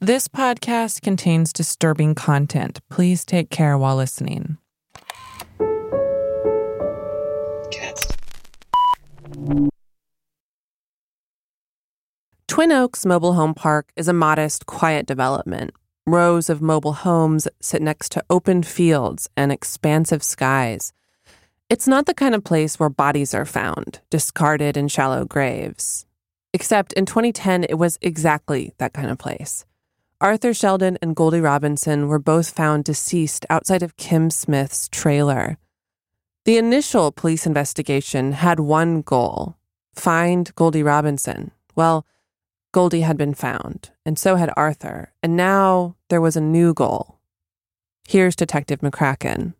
This podcast contains disturbing content. Please take care while listening. Twin Oaks Mobile Home Park is a modest, quiet development. Rows of mobile homes sit next to open fields and expansive skies. It's not the kind of place where bodies are found, discarded in shallow graves. Except in 2010, it was exactly that kind of place. Arthur Sheldon and Goldie Robinson were both found deceased outside of Kim Smith's trailer. The initial police investigation had one goal find Goldie Robinson. Well, Goldie had been found, and so had Arthur, and now there was a new goal. Here's Detective McCracken.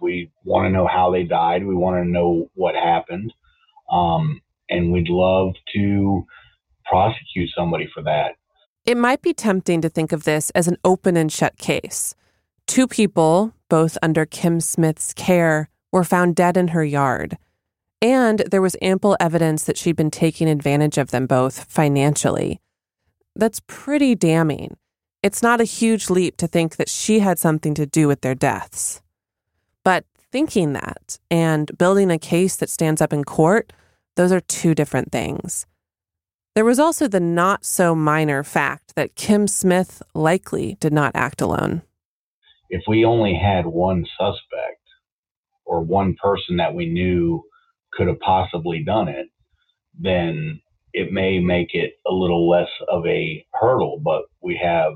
We want to know how they died. We want to know what happened. Um, and we'd love to prosecute somebody for that. It might be tempting to think of this as an open and shut case. Two people, both under Kim Smith's care, were found dead in her yard. And there was ample evidence that she'd been taking advantage of them both financially. That's pretty damning. It's not a huge leap to think that she had something to do with their deaths. But thinking that and building a case that stands up in court, those are two different things. There was also the not so minor fact that Kim Smith likely did not act alone. If we only had one suspect or one person that we knew could have possibly done it, then it may make it a little less of a hurdle. But we have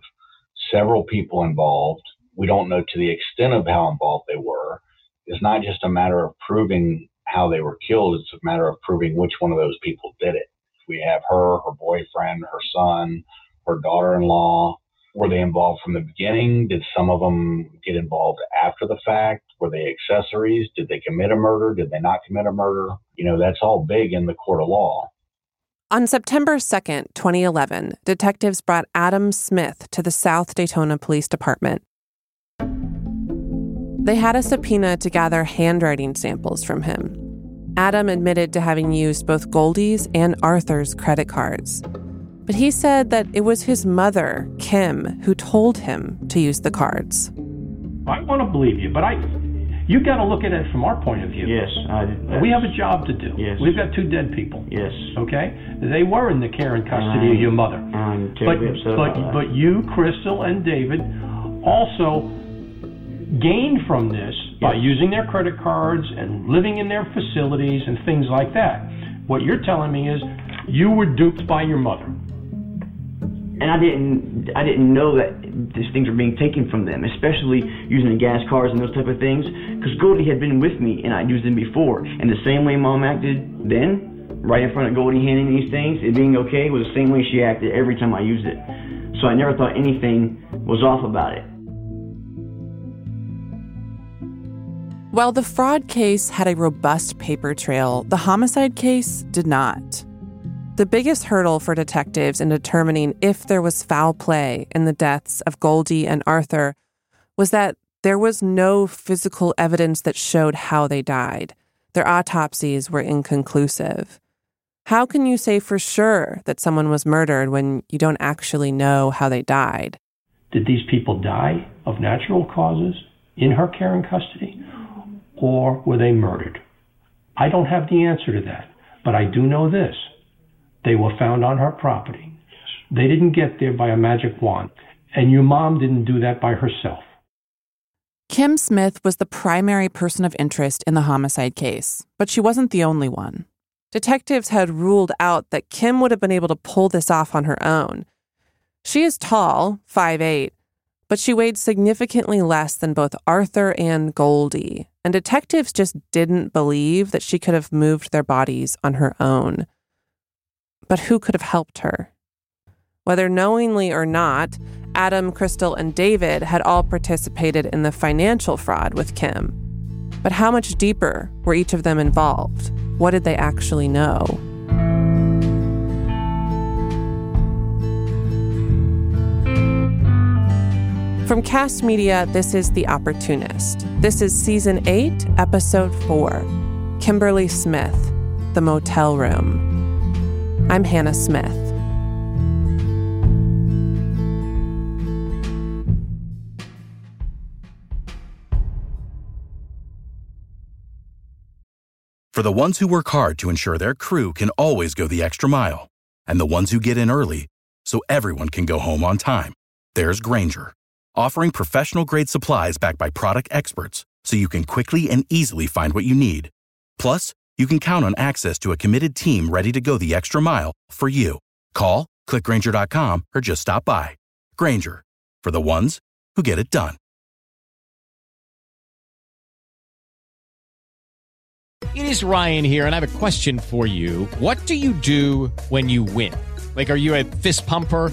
several people involved. We don't know to the extent of how involved they were. It's not just a matter of proving how they were killed, it's a matter of proving which one of those people did it. We have her, her boyfriend, her son, her daughter in law. Were they involved from the beginning? Did some of them get involved after the fact? Were they accessories? Did they commit a murder? Did they not commit a murder? You know, that's all big in the court of law. On September 2nd, 2011, detectives brought Adam Smith to the South Daytona Police Department. They had a subpoena to gather handwriting samples from him. Adam admitted to having used both Goldie's and Arthur's credit cards. But he said that it was his mother, Kim, who told him to use the cards. I want to believe you, but I you got to look at it from our point of view. Yes, I, we have a job to do. Yes. We've got two dead people. Yes. Okay? They were in the care and custody I, of your mother. I'm but terribly upset but about that. but you, Crystal, and David also gained from this by using their credit cards and living in their facilities and things like that. What you're telling me is you were duped by your mother. and I didn't I didn't know that these things were being taken from them, especially using the gas cars and those type of things. Because Goldie had been with me and I'd used them before, and the same way Mom acted then, right in front of Goldie handing these things, it being okay, was the same way she acted every time I used it. So I never thought anything was off about it. While the fraud case had a robust paper trail, the homicide case did not. The biggest hurdle for detectives in determining if there was foul play in the deaths of Goldie and Arthur was that there was no physical evidence that showed how they died. Their autopsies were inconclusive. How can you say for sure that someone was murdered when you don't actually know how they died? Did these people die of natural causes in her care and custody, or were they murdered? I don't have the answer to that, but I do know this. They were found on her property. They didn't get there by a magic wand, and your mom didn't do that by herself. Kim Smith was the primary person of interest in the homicide case, but she wasn't the only one. Detectives had ruled out that Kim would have been able to pull this off on her own. She is tall, 5'8, but she weighed significantly less than both Arthur and Goldie, and detectives just didn't believe that she could have moved their bodies on her own. But who could have helped her? Whether knowingly or not, Adam, Crystal, and David had all participated in the financial fraud with Kim. But how much deeper were each of them involved? What did they actually know? From Kast Media, this is The Opportunist. This is Season 8, Episode 4 Kimberly Smith, The Motel Room. I'm Hannah Smith. For the ones who work hard to ensure their crew can always go the extra mile, and the ones who get in early so everyone can go home on time, there's Grainger offering professional grade supplies backed by product experts so you can quickly and easily find what you need. Plus, you can count on access to a committed team ready to go the extra mile for you. Call, clickgrainger.com, or just stop by. Grainger, for the ones who get it done. It is Ryan here, and I have a question for you. What do you do when you win? Like, are you a fist pumper?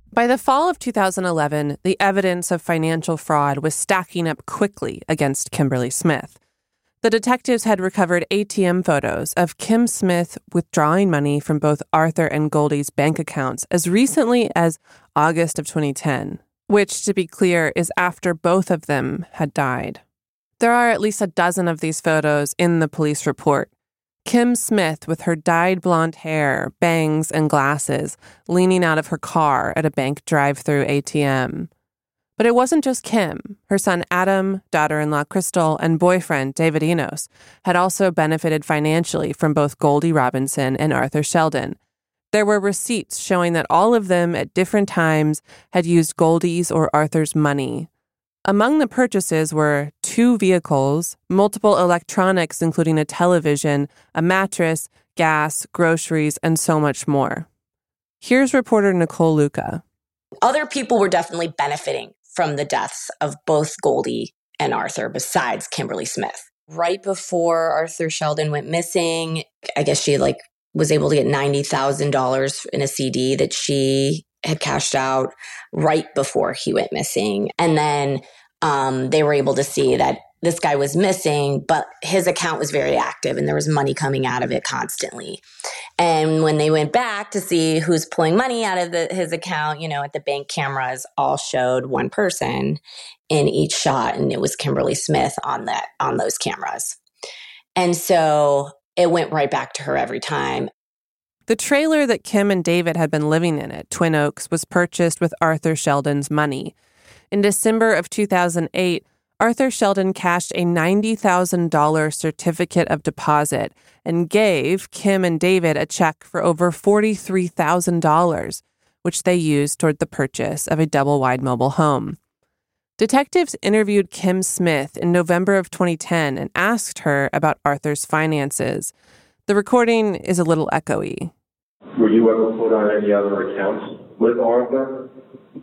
By the fall of 2011, the evidence of financial fraud was stacking up quickly against Kimberly Smith. The detectives had recovered ATM photos of Kim Smith withdrawing money from both Arthur and Goldie's bank accounts as recently as August of 2010, which, to be clear, is after both of them had died. There are at least a dozen of these photos in the police report, Kim Smith, with her dyed blonde hair, bangs, and glasses, leaning out of her car at a bank drive through ATM. But it wasn't just Kim. Her son Adam, daughter in law Crystal, and boyfriend David Enos had also benefited financially from both Goldie Robinson and Arthur Sheldon. There were receipts showing that all of them at different times had used Goldie's or Arthur's money among the purchases were two vehicles, multiple electronics, including a television, a mattress, gas, groceries, and so much more. Here's reporter Nicole Luca. Other people were definitely benefiting from the deaths of both Goldie and Arthur, besides Kimberly Smith. Right before Arthur Sheldon went missing, I guess she like was able to get $90,000 in a CD that she had cashed out right before he went missing. And then um, they were able to see that this guy was missing, but his account was very active and there was money coming out of it constantly. And when they went back to see who's pulling money out of the, his account, you know, at the bank cameras all showed one person in each shot, and it was Kimberly Smith on that on those cameras. And so it went right back to her every time. The trailer that Kim and David had been living in at Twin Oaks was purchased with Arthur Sheldon's money. In December of 2008, Arthur Sheldon cashed a $90,000 certificate of deposit and gave Kim and David a check for over $43,000, which they used toward the purchase of a double wide mobile home. Detectives interviewed Kim Smith in November of 2010 and asked her about Arthur's finances. The recording is a little echoey. Were you ever put on any other accounts with Arthur?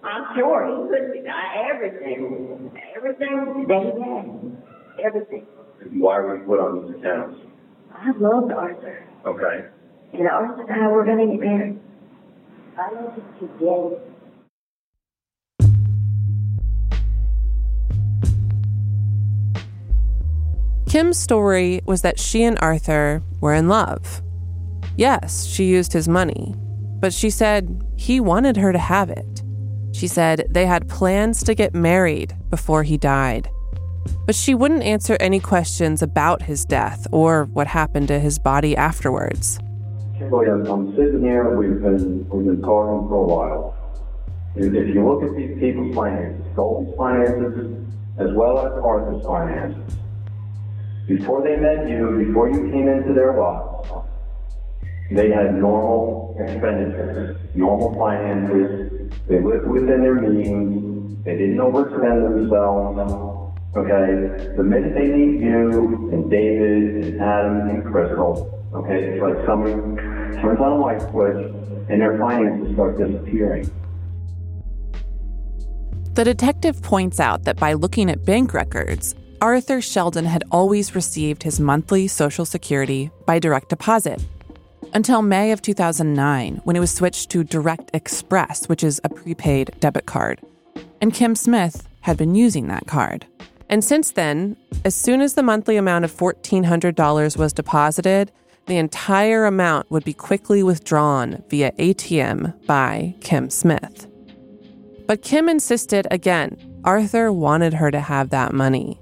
I'm sure he put me on everything, everything that he had, everything. Why were you put on these accounts? I loved Arthur. Okay. And Arthur and I were going to get married. I love him to death. Kim's story was that she and Arthur were in love. Yes, she used his money, but she said he wanted her to have it. She said they had plans to get married before he died. But she wouldn't answer any questions about his death or what happened to his body afterwards. I'm, sitting here, we've been, we've been talking for a while. If you look at these people's finances, Goldie's finances, as well as Arthur's finances, before they met you, before you came into their lives, they had normal expenditures, normal finances. They lived within their means. They didn't overspend themselves. Okay? The minute they meet you and David and Adam and Crystal, okay, it's like somebody turns on a light switch and their finances start disappearing. The detective points out that by looking at bank records, Arthur Sheldon had always received his monthly Social Security by direct deposit until May of 2009 when it was switched to Direct Express, which is a prepaid debit card. And Kim Smith had been using that card. And since then, as soon as the monthly amount of $1,400 was deposited, the entire amount would be quickly withdrawn via ATM by Kim Smith. But Kim insisted again Arthur wanted her to have that money.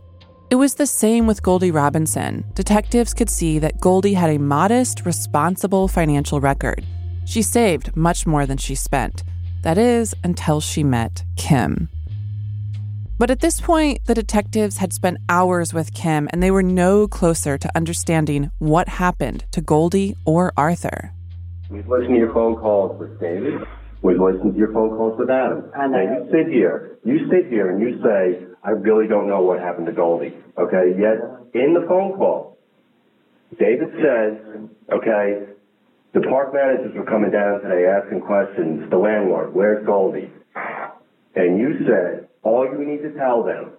It was the same with Goldie Robinson. Detectives could see that Goldie had a modest, responsible financial record. She saved much more than she spent. That is, until she met Kim. But at this point, the detectives had spent hours with Kim and they were no closer to understanding what happened to Goldie or Arthur. We've listened to your phone calls with David. We've listened to your phone calls with Adam. I know. Now you sit here, you sit here and you say, I really don't know what happened to Goldie. Okay, yet in the phone call, David says, okay, the park managers were coming down today asking questions. The landlord, where's Goldie? And you said, all you need to tell them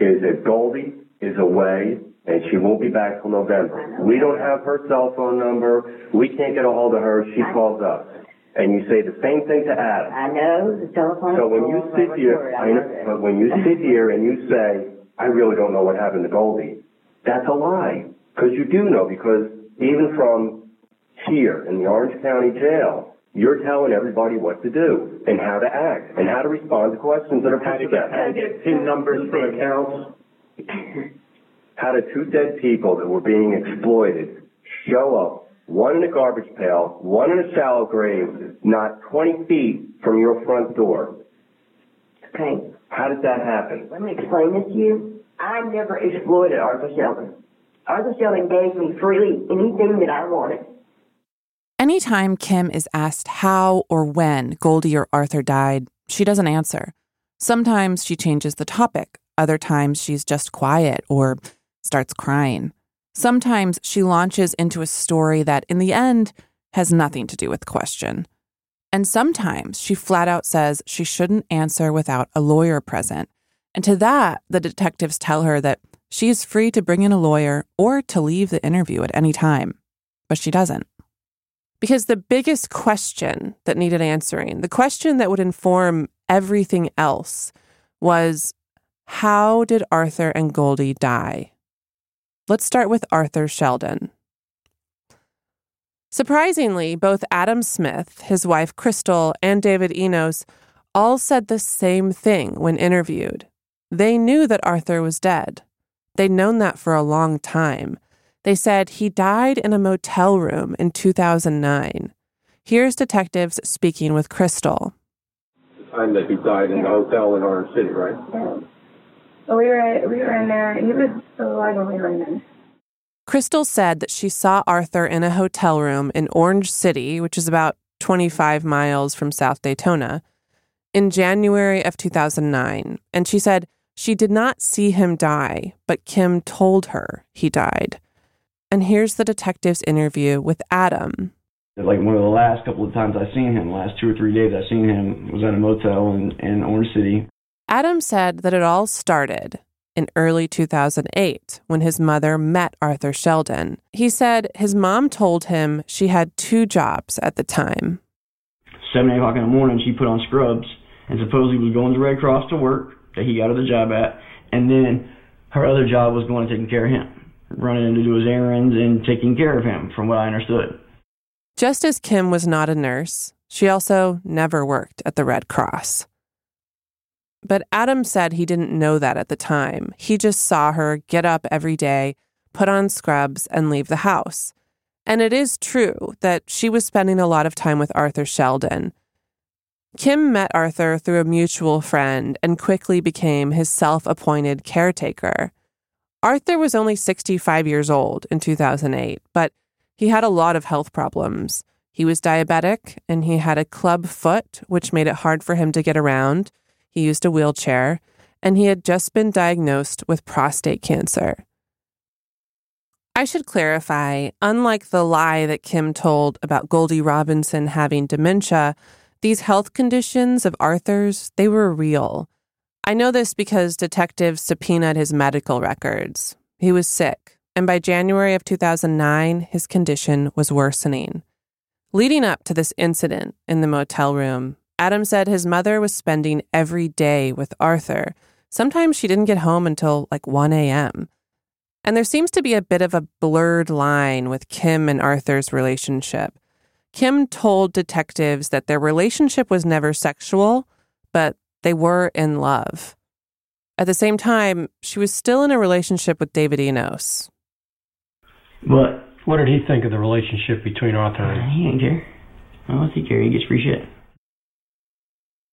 is that Goldie is away and she won't be back till November. We don't have her cell phone number. We can't get a hold of her. She calls us. And you say the same thing to Adam. I know the telephone. So when you sit here, I know, but when you sit here and you say, I really don't know what happened to Goldie, that's a lie. Because you do know, because even from here in the Orange County Jail, you're telling everybody what to do and how to act and how to respond to questions that are put to them. How to get PIN numbers for accounts. How did two dead people that were being exploited show up, one in a garbage pail, one in a shallow grave, not 20 feet from your front door? Okay, How did that happen? let me explain this to you. I never exploited Arthur Sheldon. Arthur Sheldon gave me freely anything that I wanted. Anytime Kim is asked how or when Goldie or Arthur died, she doesn't answer. Sometimes she changes the topic, other times she's just quiet or starts crying. Sometimes she launches into a story that, in the end, has nothing to do with the question. And sometimes she flat out says she shouldn't answer without a lawyer present. And to that, the detectives tell her that she is free to bring in a lawyer or to leave the interview at any time. But she doesn't. Because the biggest question that needed answering, the question that would inform everything else, was how did Arthur and Goldie die? Let's start with Arthur Sheldon. Surprisingly, both Adam Smith, his wife Crystal, and David Enos all said the same thing when interviewed. They knew that Arthur was dead. They'd known that for a long time. They said he died in a motel room in 2009. Here's detectives speaking with Crystal. The time that he died in the hotel in Orange City, right? So we were we were in there. He was still alive when we were in there. Crystal said that she saw Arthur in a hotel room in Orange City, which is about 25 miles from South Daytona, in January of 2009. And she said she did not see him die, but Kim told her he died. And here's the detective's interview with Adam. Like one of the last couple of times I seen him, last two or three days I seen him was at a motel in, in Orange City. Adam said that it all started in early 2008 when his mother met Arthur Sheldon. He said his mom told him she had two jobs at the time. Seven, eight o'clock in the morning, she put on scrubs and supposedly was going to Red Cross to work that he got her the job at, and then her other job was going to taking care of him, running in to do his errands and taking care of him, from what I understood. Just as Kim was not a nurse, she also never worked at the Red Cross. But Adam said he didn't know that at the time. He just saw her get up every day, put on scrubs, and leave the house. And it is true that she was spending a lot of time with Arthur Sheldon. Kim met Arthur through a mutual friend and quickly became his self appointed caretaker. Arthur was only 65 years old in 2008, but he had a lot of health problems. He was diabetic and he had a club foot, which made it hard for him to get around. He used a wheelchair. and he had just been diagnosed with prostate cancer. I should clarify unlike the lie that Kim told about Goldie Robinson having dementia, these health conditions of Arthur's, they were real. I know this because detectives subpoenaed his medical records. He was sick, and by January of 2009, his condition was worsening. Leading up to this incident in the motel room, Adam said his mother was spending every day with Arthur. Sometimes she didn't get home until like 1 a.m. And there seems to be a bit of a blurred line with Kim and Arthur's relationship. Kim told detectives that their relationship was never sexual, but they were in love. At the same time, she was still in a relationship with David Enos. But what did he think of the relationship between Arthur and he didn't care. I don't think care. He gets free shit.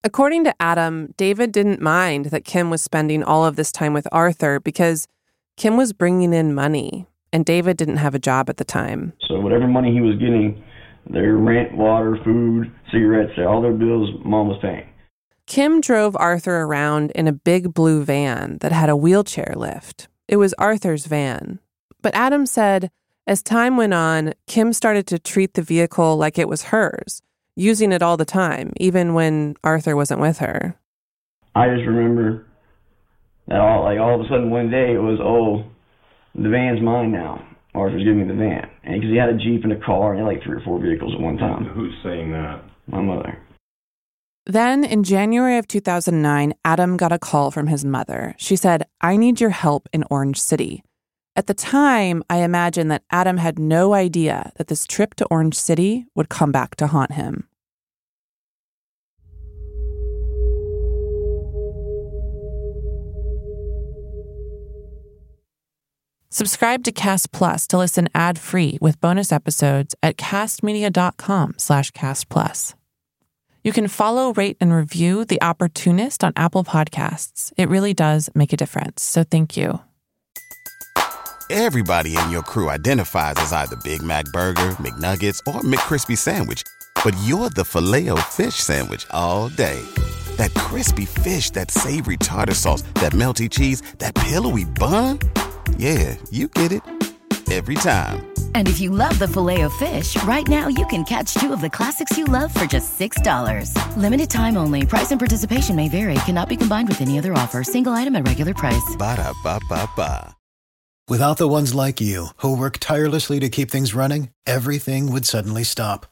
According to Adam, David didn't mind that Kim was spending all of this time with Arthur because Kim was bringing in money, and David didn't have a job at the time. So whatever money he was getting, their rent, water, food, cigarettes, all their bills, mom was paying. Kim drove Arthur around in a big blue van that had a wheelchair lift. It was Arthur's van. But Adam said as time went on, Kim started to treat the vehicle like it was hers, using it all the time, even when Arthur wasn't with her. I just remember that all like all of a sudden one day it was oh the van's mine now. Arthur's giving me the van, and because he had a jeep and a car and he had like three or four vehicles at one time. Who's saying that? My mother. Then, in January of 2009, Adam got a call from his mother. She said, I need your help in Orange City. At the time, I imagine that Adam had no idea that this trip to Orange City would come back to haunt him. Subscribe to Kast Plus to listen ad-free with bonus episodes at kastmedia.com slash kastplus. You can follow, rate, and review The Opportunist on Apple Podcasts. It really does make a difference, so thank you. Everybody in your crew identifies as either Big Mac Burger, McNuggets, or McCrispy Sandwich, but you're the filet fish Sandwich all day. That crispy fish, that savory tartar sauce, that melty cheese, that pillowy bun. Yeah, you get it every time. And if you love the filet of fish, right now you can catch two of the classics you love for just $6. Limited time only. Price and participation may vary. Cannot be combined with any other offer. Single item at regular price. Ba da ba ba ba. Without the ones like you, who work tirelessly to keep things running, everything would suddenly stop.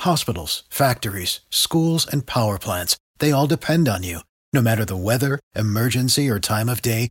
Hospitals, factories, schools, and power plants, they all depend on you. No matter the weather, emergency, or time of day,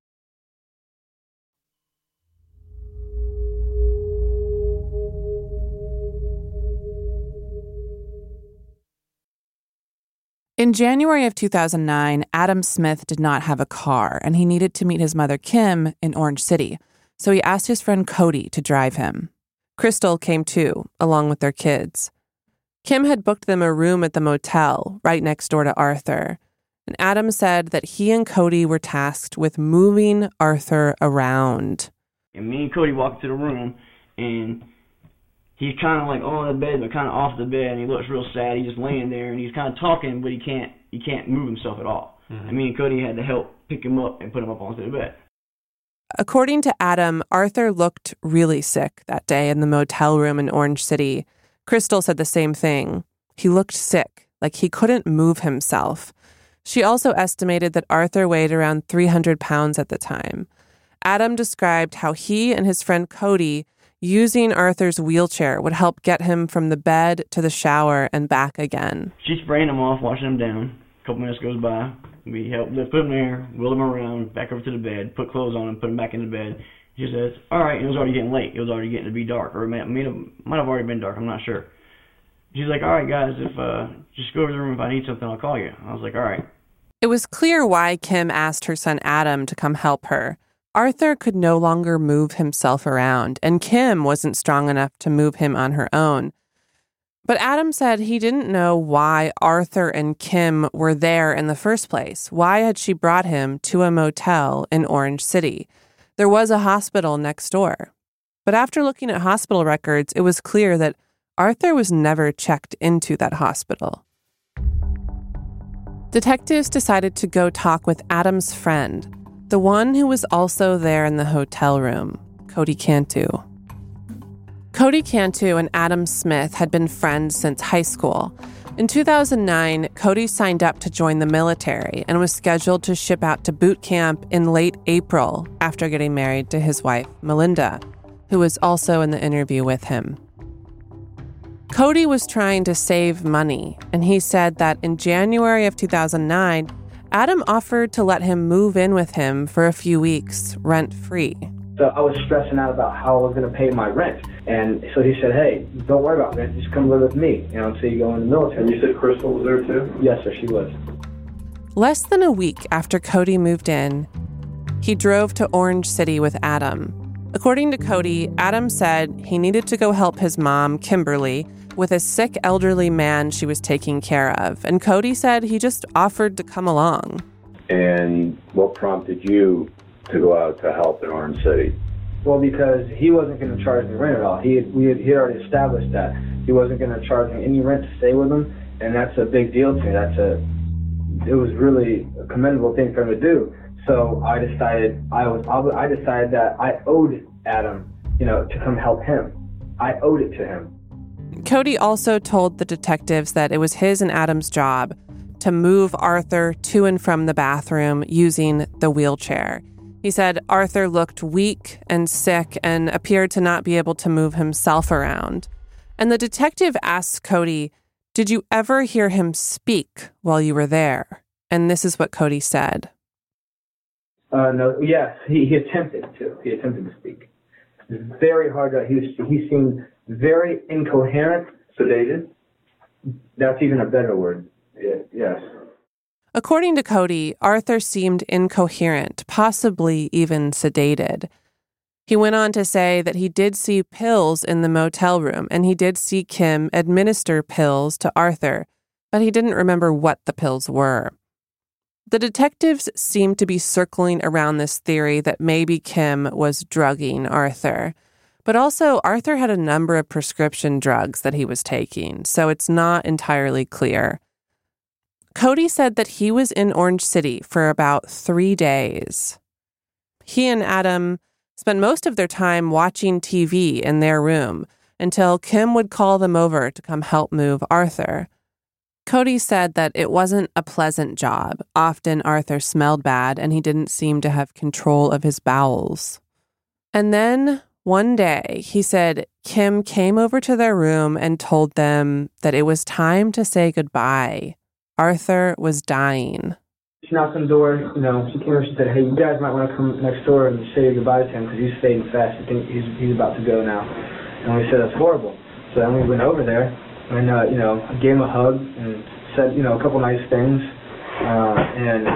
In January of 2009, Adam Smith did not have a car and he needed to meet his mother Kim in Orange City, so he asked his friend Cody to drive him. Crystal came too, along with their kids. Kim had booked them a room at the motel right next door to Arthur, and Adam said that he and Cody were tasked with moving Arthur around. And me and Cody walked to the room, and he's kind of like on the bed, but kind of off the bed, and he looks real sad. He's just laying there, and he's kind of talking, but he can't he can't move himself at all. Mm-hmm. And me and Cody had to help pick him up and put him up onto the bed. According to Adam, Arthur looked really sick that day in the motel room in Orange City. Crystal said the same thing. He looked sick, like he couldn't move himself. She also estimated that Arthur weighed around 300 pounds at the time. Adam described how he and his friend Cody using Arthur's wheelchair would help get him from the bed to the shower and back again. She's spraying him off, washing him down. A couple minutes goes by. We help lift, put him there, wheel him around, back over to the bed, put clothes on him, put him back in the bed. She says, "All right." It was already getting late. It was already getting to be dark, or it might, might have, might have already been dark. I'm not sure. She's like, "All right, guys, if uh, just go over to the room. If I need something, I'll call you." I was like, "All right." It was clear why Kim asked her son Adam to come help her. Arthur could no longer move himself around, and Kim wasn't strong enough to move him on her own. But Adam said he didn't know why Arthur and Kim were there in the first place. Why had she brought him to a motel in Orange City? There was a hospital next door. But after looking at hospital records, it was clear that Arthur was never checked into that hospital. Detectives decided to go talk with Adam's friend, the one who was also there in the hotel room, Cody Cantu. Cody Cantu and Adam Smith had been friends since high school. In 2009, Cody signed up to join the military and was scheduled to ship out to boot camp in late April after getting married to his wife, Melinda, who was also in the interview with him. Cody was trying to save money, and he said that in January of 2009, Adam offered to let him move in with him for a few weeks, rent free. So I was stressing out about how I was going to pay my rent. And so he said, hey, don't worry about rent. Just come live with me, you know, until you go in the military. And you said Crystal was there too? Yes, sir, she was. Less than a week after Cody moved in, he drove to Orange City with Adam. According to Cody, Adam said he needed to go help his mom, Kimberly, with a sick elderly man she was taking care of. And Cody said he just offered to come along. And what prompted you to go out to help in Orange City? Well, because he wasn't going to charge me rent at all. He had, we had, he had already established that he wasn't going to charge me any rent to stay with him, and that's a big deal to me. That's a it was really a commendable thing for him to do. So I decided I was I decided that I owed Adam, you know, to come help him. I owed it to him. Cody also told the detectives that it was his and Adam's job to move Arthur to and from the bathroom using the wheelchair. He said Arthur looked weak and sick and appeared to not be able to move himself around. And the detective asked Cody, Did you ever hear him speak while you were there? And this is what Cody said. Uh, no, yes, he, he attempted to. He attempted to speak. Very hard to. He was, he seemed very incoherent, sedated. That's even a better word. yes. According to Cody, Arthur seemed incoherent, possibly even sedated. He went on to say that he did see pills in the motel room and he did see Kim administer pills to Arthur, but he didn't remember what the pills were. The detectives seemed to be circling around this theory that maybe Kim was drugging Arthur. But also, Arthur had a number of prescription drugs that he was taking, so it's not entirely clear. Cody said that he was in Orange City for about three days. He and Adam spent most of their time watching TV in their room until Kim would call them over to come help move Arthur. Cody said that it wasn't a pleasant job. Often Arthur smelled bad and he didn't seem to have control of his bowels. And then one day, he said Kim came over to their room and told them that it was time to say goodbye. Arthur was dying. She knocked on the door, you know, she came over, she said, hey, you guys might want to come next door and say goodbye to him because he's fading fast. I think he's, he's about to go now. And we said, that's horrible. So then we went over there and, uh, you know, I gave him a hug and said, you know, a couple nice things. Uh, and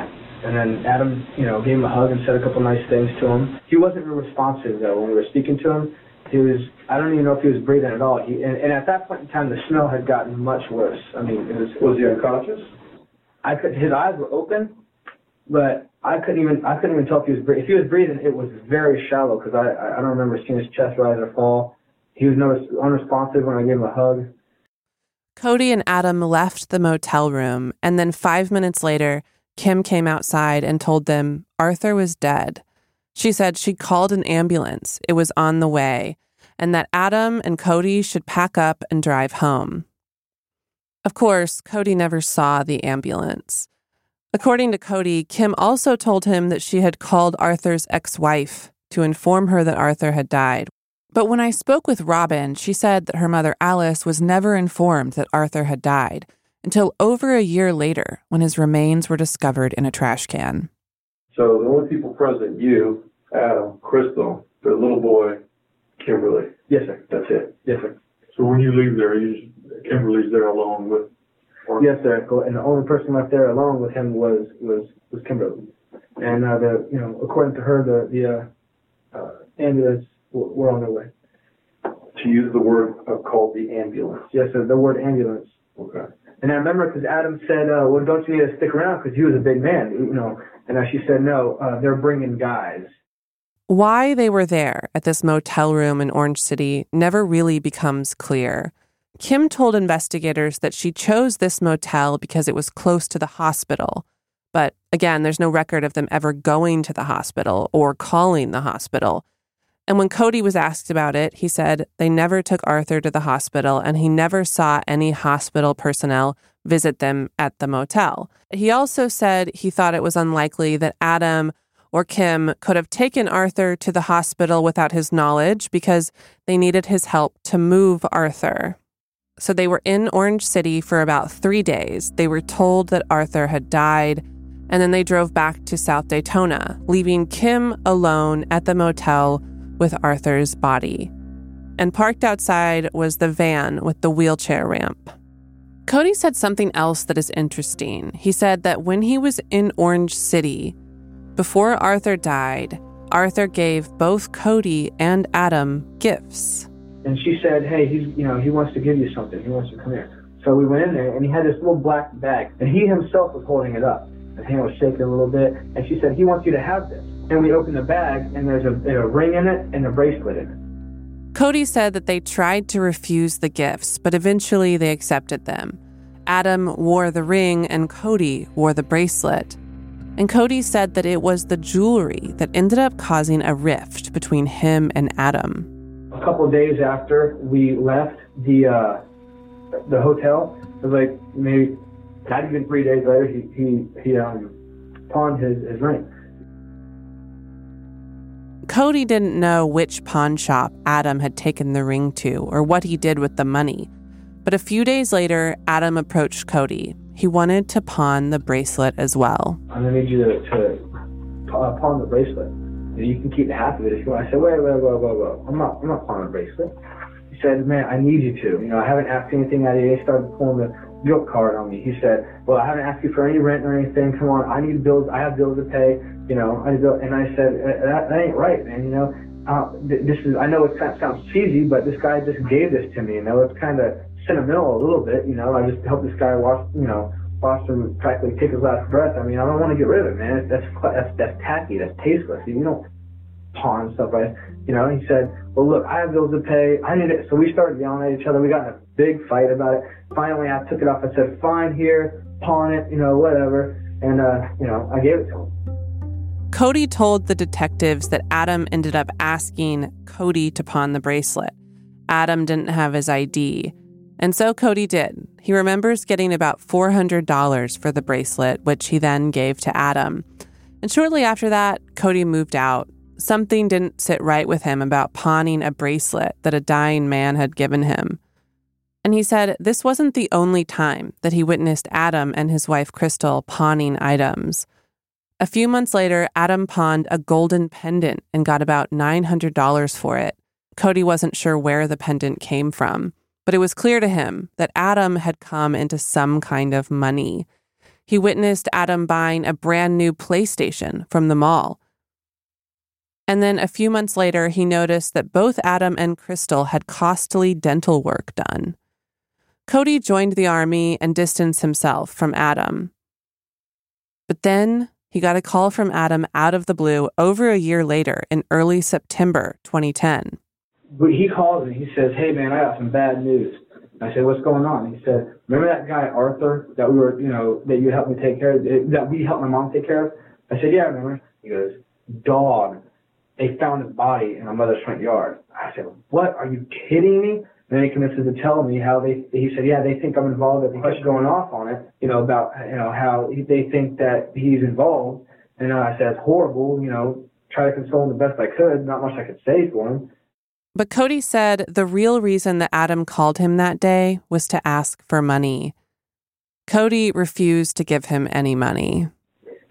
and then Adam, you know, gave him a hug and said a couple nice things to him. He wasn't real responsive though when we were speaking to him. He was, I don't even know if he was breathing at all. He, and, and at that point in time, the smell had gotten much worse. I mean, it was. Was he unconscious? I could. His eyes were open, but I couldn't even. I couldn't even tell if he was breathing. If he was breathing, it was very shallow because I. I don't remember seeing his chest rise or fall. He was no, unresponsive when I gave him a hug. Cody and Adam left the motel room, and then five minutes later, Kim came outside and told them Arthur was dead. She said she called an ambulance, it was on the way, and that Adam and Cody should pack up and drive home. Of course, Cody never saw the ambulance. According to Cody, Kim also told him that she had called Arthur's ex wife to inform her that Arthur had died. But when I spoke with Robin, she said that her mother Alice was never informed that Arthur had died until over a year later when his remains were discovered in a trash can. So the only people present, you, Adam, Crystal, the little boy, Kimberly. Yes, sir. That's it. Yes, sir. So when you leave there, you just, Kimberly's there alone with. Or... Yes, sir. And the only person left there alone with him was was was Kimberly. And uh, the you know according to her the the uh, uh, ambulance were on their way. To use the word uh, called the ambulance. Yes, sir, the word ambulance. Okay. And I remember because Adam said, uh, "Well, don't you need to stick around?" Because he was a big man, you know. And uh, she said, "No, uh, they're bringing guys." Why they were there at this motel room in Orange City never really becomes clear. Kim told investigators that she chose this motel because it was close to the hospital. But again, there's no record of them ever going to the hospital or calling the hospital. And when Cody was asked about it, he said they never took Arthur to the hospital and he never saw any hospital personnel visit them at the motel. He also said he thought it was unlikely that Adam or Kim could have taken Arthur to the hospital without his knowledge because they needed his help to move Arthur. So they were in Orange City for about three days. They were told that Arthur had died, and then they drove back to South Daytona, leaving Kim alone at the motel with Arthur's body. And parked outside was the van with the wheelchair ramp. Cody said something else that is interesting. He said that when he was in Orange City, before Arthur died, Arthur gave both Cody and Adam gifts. And she said, "Hey, he's you know he wants to give you something. He wants to come here." So we went in there, and he had this little black bag, and he himself was holding it up. His hand was shaking a little bit, and she said, "He wants you to have this." And we opened the bag, and there's a, a ring in it and a bracelet in it. Cody said that they tried to refuse the gifts, but eventually they accepted them. Adam wore the ring, and Cody wore the bracelet. And Cody said that it was the jewelry that ended up causing a rift between him and Adam. A couple of days after we left the uh, the hotel, it was like maybe not even three days later, he he he um, pawned his, his ring. Cody didn't know which pawn shop Adam had taken the ring to or what he did with the money. But a few days later, Adam approached Cody he wanted to pawn the bracelet as well. I'm gonna need you to, to pawn the bracelet. You can keep half of it if you want. I said, wait, wait, wait, wait, wait. I'm not, I'm not pawning the bracelet. He said, man, I need you to. You know, I haven't asked anything out of you. They started pulling the guilt card on me. He said, well, I haven't asked you for any rent or anything. Come on, I need bills. I have bills to pay. You know, I bill. And I said, uh, that, that ain't right, man. You know, uh, this is. I know it sounds cheesy, but this guy just gave this to me. You know, it's kind of sentimental a little bit, you know. I just hope this guy watch, you know, watched him practically take his last breath. I mean, I don't want to get rid of it, man. That's that's that's tacky. That's tasteless. You don't pawn stuff, right? You know. He said, "Well, look, I have bills to pay. I need it." So we started yelling at each other. We got in a big fight about it. Finally, I took it off. I said, "Fine, here, pawn it. You know, whatever." And uh, you know, I gave it to him. Cody told the detectives that Adam ended up asking Cody to pawn the bracelet. Adam didn't have his ID. And so Cody did. He remembers getting about $400 for the bracelet, which he then gave to Adam. And shortly after that, Cody moved out. Something didn't sit right with him about pawning a bracelet that a dying man had given him. And he said this wasn't the only time that he witnessed Adam and his wife Crystal pawning items. A few months later, Adam pawned a golden pendant and got about $900 for it. Cody wasn't sure where the pendant came from. But it was clear to him that Adam had come into some kind of money. He witnessed Adam buying a brand new PlayStation from the mall. And then a few months later, he noticed that both Adam and Crystal had costly dental work done. Cody joined the army and distanced himself from Adam. But then he got a call from Adam out of the blue over a year later in early September 2010 but he calls and He says, "Hey man, I got some bad news." I said, "What's going on?" He said, "Remember that guy Arthur that we were, you know, that you helped me take care of, that we helped my mom take care of?" I said, "Yeah, I remember." He goes, "Dog, they found his body in my mother's front yard." I said, "What? Are you kidding me?" And then he commences to tell me how they. He said, "Yeah, they think I'm involved." The question going off on it, you know, about you know how they think that he's involved. And I said, "It's horrible." You know, try to console him the best I could. Not much I could say for him. But Cody said the real reason that Adam called him that day was to ask for money. Cody refused to give him any money.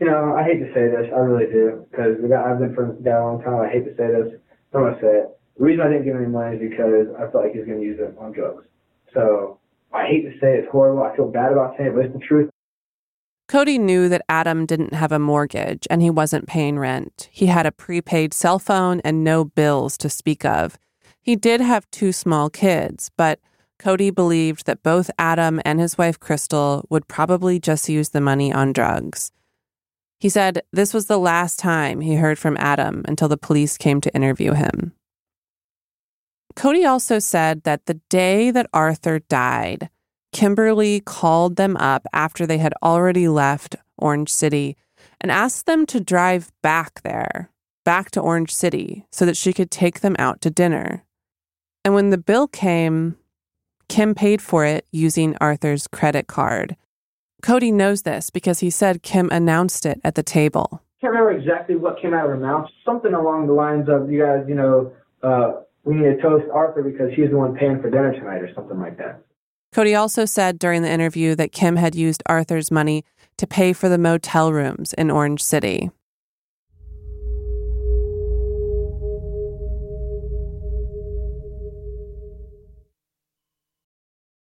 You know, I hate to say this, I really do, because I've been friends with the guy a long time. I hate to say this, but I'm gonna say it. The reason I didn't give him any money is because I felt like he was gonna use it on drugs. So I hate to say it, it's horrible. I feel bad about saying it, but it's the truth. Cody knew that Adam didn't have a mortgage and he wasn't paying rent. He had a prepaid cell phone and no bills to speak of. He did have two small kids, but Cody believed that both Adam and his wife Crystal would probably just use the money on drugs. He said this was the last time he heard from Adam until the police came to interview him. Cody also said that the day that Arthur died, Kimberly called them up after they had already left Orange City and asked them to drive back there, back to Orange City, so that she could take them out to dinner. And when the bill came, Kim paid for it using Arthur's credit card. Cody knows this because he said Kim announced it at the table. I can't remember exactly what came out of her mouth. Something along the lines of, you guys, you know, uh, we need to toast Arthur because he's the one paying for dinner tonight or something like that. Cody also said during the interview that Kim had used Arthur's money to pay for the motel rooms in Orange City.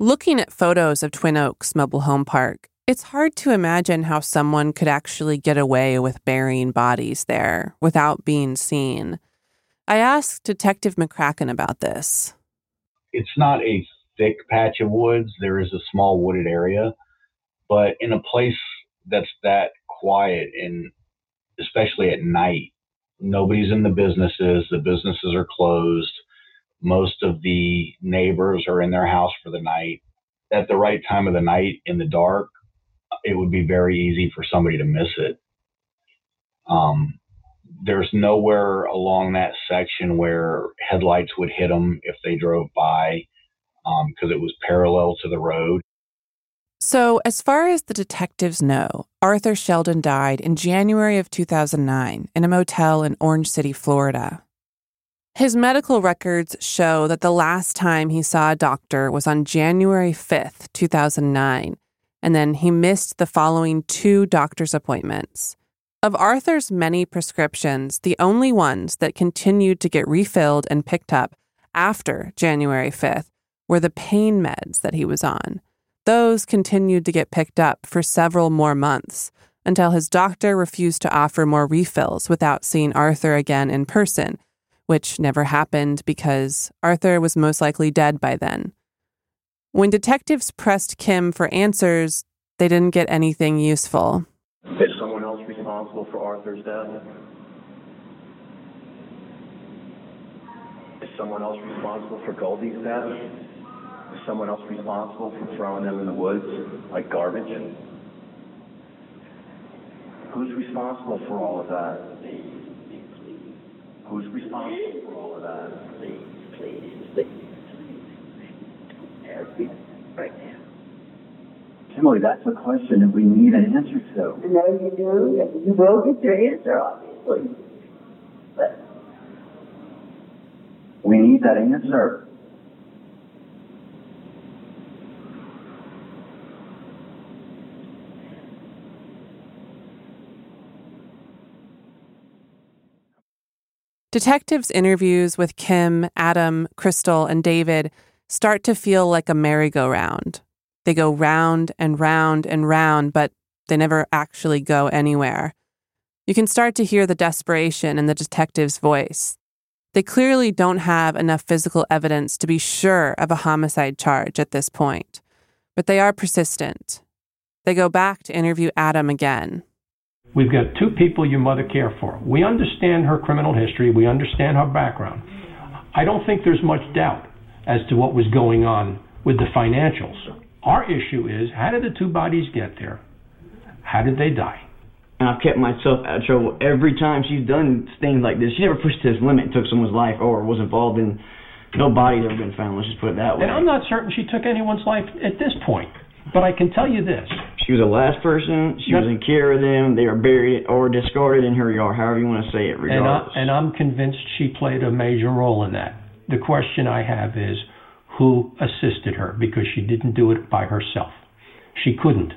Looking at photos of Twin Oaks Mobile Home Park, it's hard to imagine how someone could actually get away with burying bodies there without being seen. I asked Detective McCracken about this. It's not a thick patch of woods. There is a small wooded area, but in a place that's that quiet and especially at night, nobody's in the businesses. The businesses are closed. Most of the neighbors are in their house for the night. At the right time of the night in the dark, it would be very easy for somebody to miss it. Um, there's nowhere along that section where headlights would hit them if they drove by because um, it was parallel to the road. So, as far as the detectives know, Arthur Sheldon died in January of 2009 in a motel in Orange City, Florida. His medical records show that the last time he saw a doctor was on January 5th, 2009, and then he missed the following two doctor's appointments. Of Arthur's many prescriptions, the only ones that continued to get refilled and picked up after January 5th were the pain meds that he was on. Those continued to get picked up for several more months until his doctor refused to offer more refills without seeing Arthur again in person which never happened because Arthur was most likely dead by then. When detectives pressed Kim for answers, they didn't get anything useful. Is someone else responsible for Arthur's death? Is someone else responsible for Goldie's death? Is someone else responsible for throwing them in the woods like garbage? Who's responsible for all of that? Who's responsible for all of that? Please, please, please. Right now. Kimberly, that's a question that we need an answer to. No, you do. You will get your answer, obviously. But We need that answer. Detectives' interviews with Kim, Adam, Crystal, and David start to feel like a merry-go-round. They go round and round and round, but they never actually go anywhere. You can start to hear the desperation in the detective's voice. They clearly don't have enough physical evidence to be sure of a homicide charge at this point, but they are persistent. They go back to interview Adam again. We've got two people your mother cared for. We understand her criminal history, we understand her background. I don't think there's much doubt as to what was going on with the financials. Our issue is how did the two bodies get there? How did they die? And I've kept myself out of trouble every time she's done things like this. She never pushed to this limit and took someone's life or was involved in. No body's ever been found. Let's just put it that way. And I'm not certain she took anyone's life at this point. But I can tell you this. She was the last person. She was in care of them. They were buried or discarded in her yard, however you want to say it, And, I, regardless. and I'm convinced she played a major role in that. The question I have is who assisted her because she didn't do it by herself. She couldn't,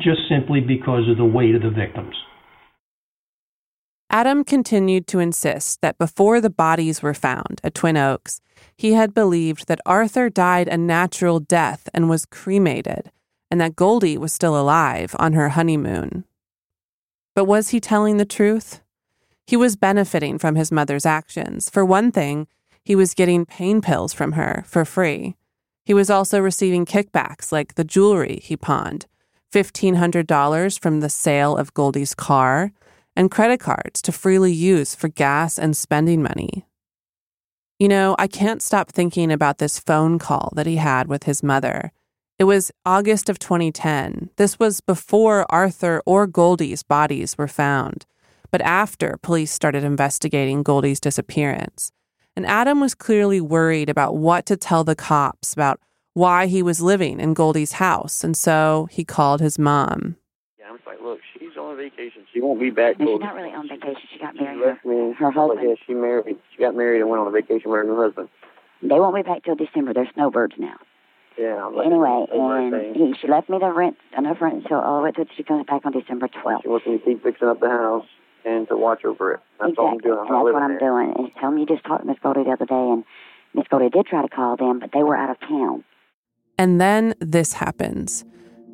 just simply because of the weight of the victims. Adam continued to insist that before the bodies were found at Twin Oaks, he had believed that Arthur died a natural death and was cremated, and that Goldie was still alive on her honeymoon. But was he telling the truth? He was benefiting from his mother's actions. For one thing, he was getting pain pills from her for free. He was also receiving kickbacks like the jewelry he pawned, $1,500 from the sale of Goldie's car, and credit cards to freely use for gas and spending money. You know, I can't stop thinking about this phone call that he had with his mother. It was August of 2010. This was before Arthur or Goldie's bodies were found, but after police started investigating Goldie's disappearance. And Adam was clearly worried about what to tell the cops about why he was living in Goldie's house, and so he called his mom. Yeah, I'm like, look, on vacation. She won't be back. No, she's not really on vacation. She got married. She left me. Her husband. Like, yeah, she married. She got married and went on a vacation with her husband. They won't be back till December. They're snowbirds now. Yeah. I'm like, Anyway, that's what I'm and he, she left me the rent, enough rent until all the way till she comes back on December 12th. She wants me to keep fixing up the house and to watch over it. That's all I'm exactly. doing. I'm and that's what I'm there. doing. And tell me you just talked to Miss Goldie the other day, and Miss Goldie did try to call them, but they were out of town. And then this happens.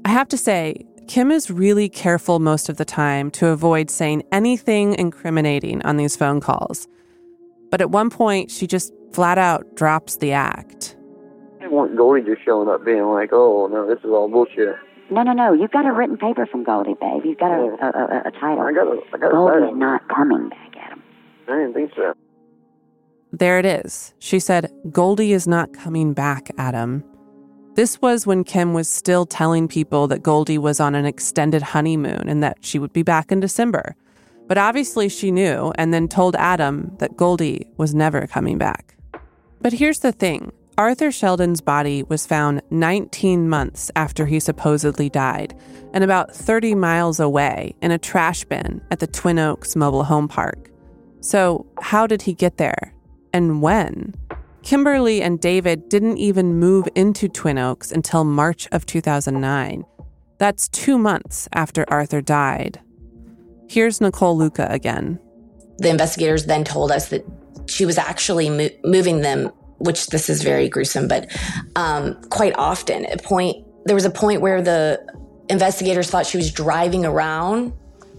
I have to say, Kim is really careful most of the time to avoid saying anything incriminating on these phone calls. But at one point, she just flat out drops the act. I didn't want Goldie just showing up being like, oh, no, this is all bullshit. No, no, no. You've got a written paper from Goldie, babe. You've got a, a, a, a title. I got a, I got a Goldie title. is not coming back, Adam. I didn't think so. There it is. She said, Goldie is not coming back, Adam. This was when Kim was still telling people that Goldie was on an extended honeymoon and that she would be back in December. But obviously she knew and then told Adam that Goldie was never coming back. But here's the thing Arthur Sheldon's body was found 19 months after he supposedly died, and about 30 miles away in a trash bin at the Twin Oaks Mobile Home Park. So, how did he get there? And when? Kimberly and David didn't even move into Twin Oaks until March of 2009. That's two months after Arthur died. Here's Nicole Luca again. The investigators then told us that she was actually mo- moving them, which this is very gruesome, but um, quite often. A point there was a point where the investigators thought she was driving around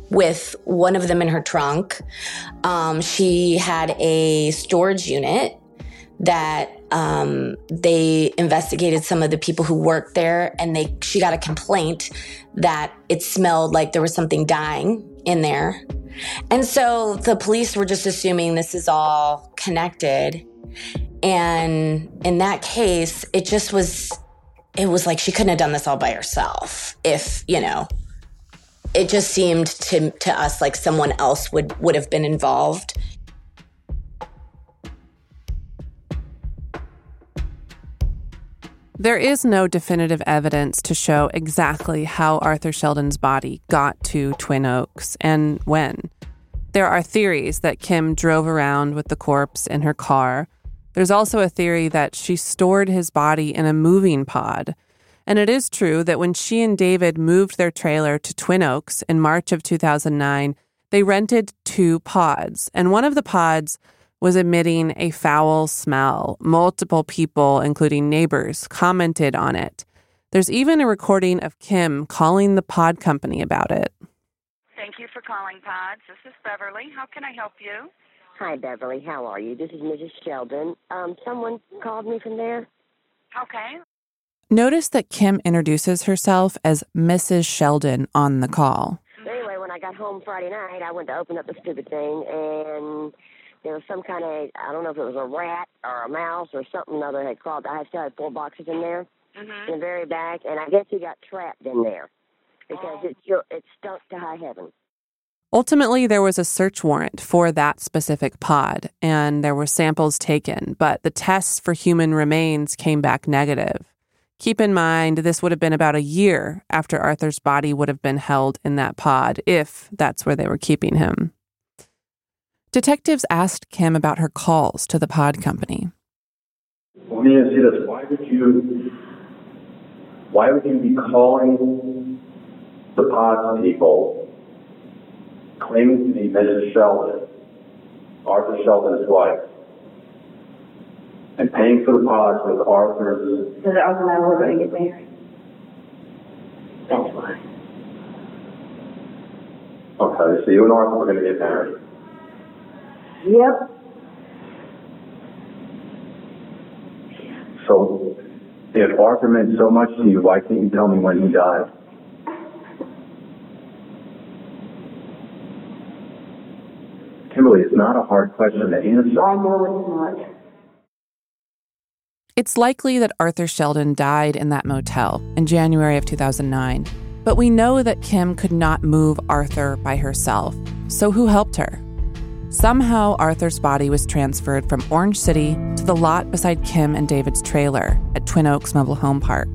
with one of them in her trunk. Um, she had a storage unit that um, they investigated some of the people who worked there, and they she got a complaint that it smelled like there was something dying in there. And so the police were just assuming this is all connected. And in that case, it just was, it was like she couldn't have done this all by herself. If, you know, it just seemed to, to us like someone else would, would have been involved. There is no definitive evidence to show exactly how Arthur Sheldon's body got to Twin Oaks and when. There are theories that Kim drove around with the corpse in her car. There's also a theory that she stored his body in a moving pod. And it is true that when she and David moved their trailer to Twin Oaks in March of 2009, they rented two pods. And one of the pods was emitting a foul smell. Multiple people, including neighbors, commented on it. There's even a recording of Kim calling the pod company about it. Thank you for calling Pods. This is Beverly. How can I help you? Hi, Beverly. How are you? This is Mrs. Sheldon. Um, someone called me from there. Okay. Notice that Kim introduces herself as Mrs. Sheldon on the call. Anyway, when I got home Friday night, I went to open up the stupid thing, and there was some kind of I don't know if it was a rat or a mouse or something other had crawled. I still had four boxes in there mm-hmm. in the very back, and I guess he got trapped in there because oh. it still it stunk to high heaven. Ultimately, there was a search warrant for that specific pod, and there were samples taken, but the tests for human remains came back negative. Keep in mind, this would have been about a year after Arthur's body would have been held in that pod, if that's where they were keeping him. Detectives asked Kim about her calls to the pod company. Let me ask you this: Why would you? Why would you be calling the pod people, claiming to be Mrs. Sheldon, Arthur Sheldon's wife, and paying for the pods with Arthur's? So that Arthur and I were going to get married. That's why. Okay, so you and Arthur were going to get married. Yep. So, if Arthur meant so much to you, why can't you tell me when he died? Kimberly, it's not a hard question to answer. I know it's not. It's likely that Arthur Sheldon died in that motel in January of 2009, but we know that Kim could not move Arthur by herself. So who helped her? Somehow, Arthur's body was transferred from Orange City to the lot beside Kim and David's trailer at Twin Oaks Mobile Home Park.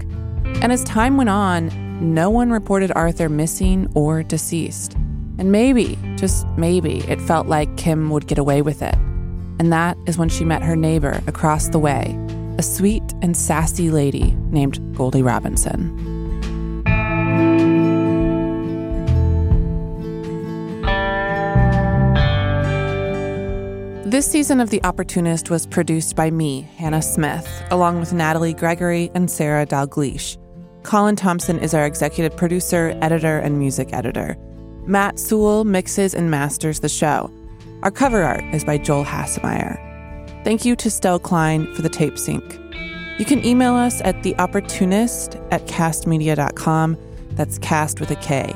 And as time went on, no one reported Arthur missing or deceased. And maybe, just maybe, it felt like Kim would get away with it. And that is when she met her neighbor across the way, a sweet and sassy lady named Goldie Robinson. This season of The Opportunist was produced by me, Hannah Smith, along with Natalie Gregory and Sarah Dalgleish. Colin Thompson is our executive producer, editor, and music editor. Matt Sewell mixes and masters the show. Our cover art is by Joel Hassemeyer. Thank you to Stell Klein for the tape sync. You can email us at theopportunist at kastmedia.com. That's cast with a K.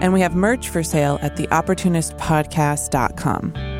And we have merch for sale at theopportunistpodcast.com.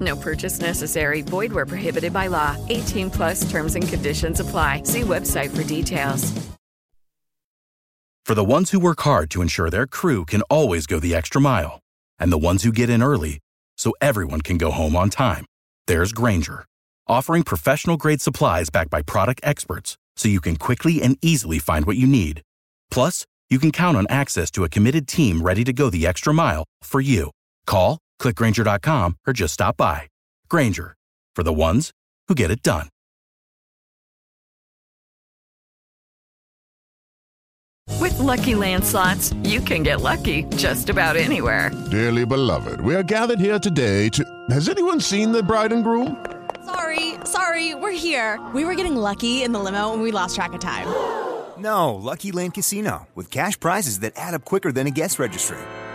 No purchase necessary. Void where prohibited by law. 18 plus terms and conditions apply. See website for details. For the ones who work hard to ensure their crew can always go the extra mile, and the ones who get in early so everyone can go home on time, there's Grainger, offering professional grade supplies backed by product experts so you can quickly and easily find what you need. Plus, you can count on access to a committed team ready to go the extra mile for you. Call, clickgrainger.com, or just stop by. Grainger, for the ones who get it done. With Lucky Land slots, you can get lucky just about anywhere. Dearly beloved, we are gathered here today to. Has anyone seen the bride and groom? Sorry, sorry, we're here. We were getting lucky in the limo and we lost track of time. No, Lucky Land Casino, with cash prizes that add up quicker than a guest registry.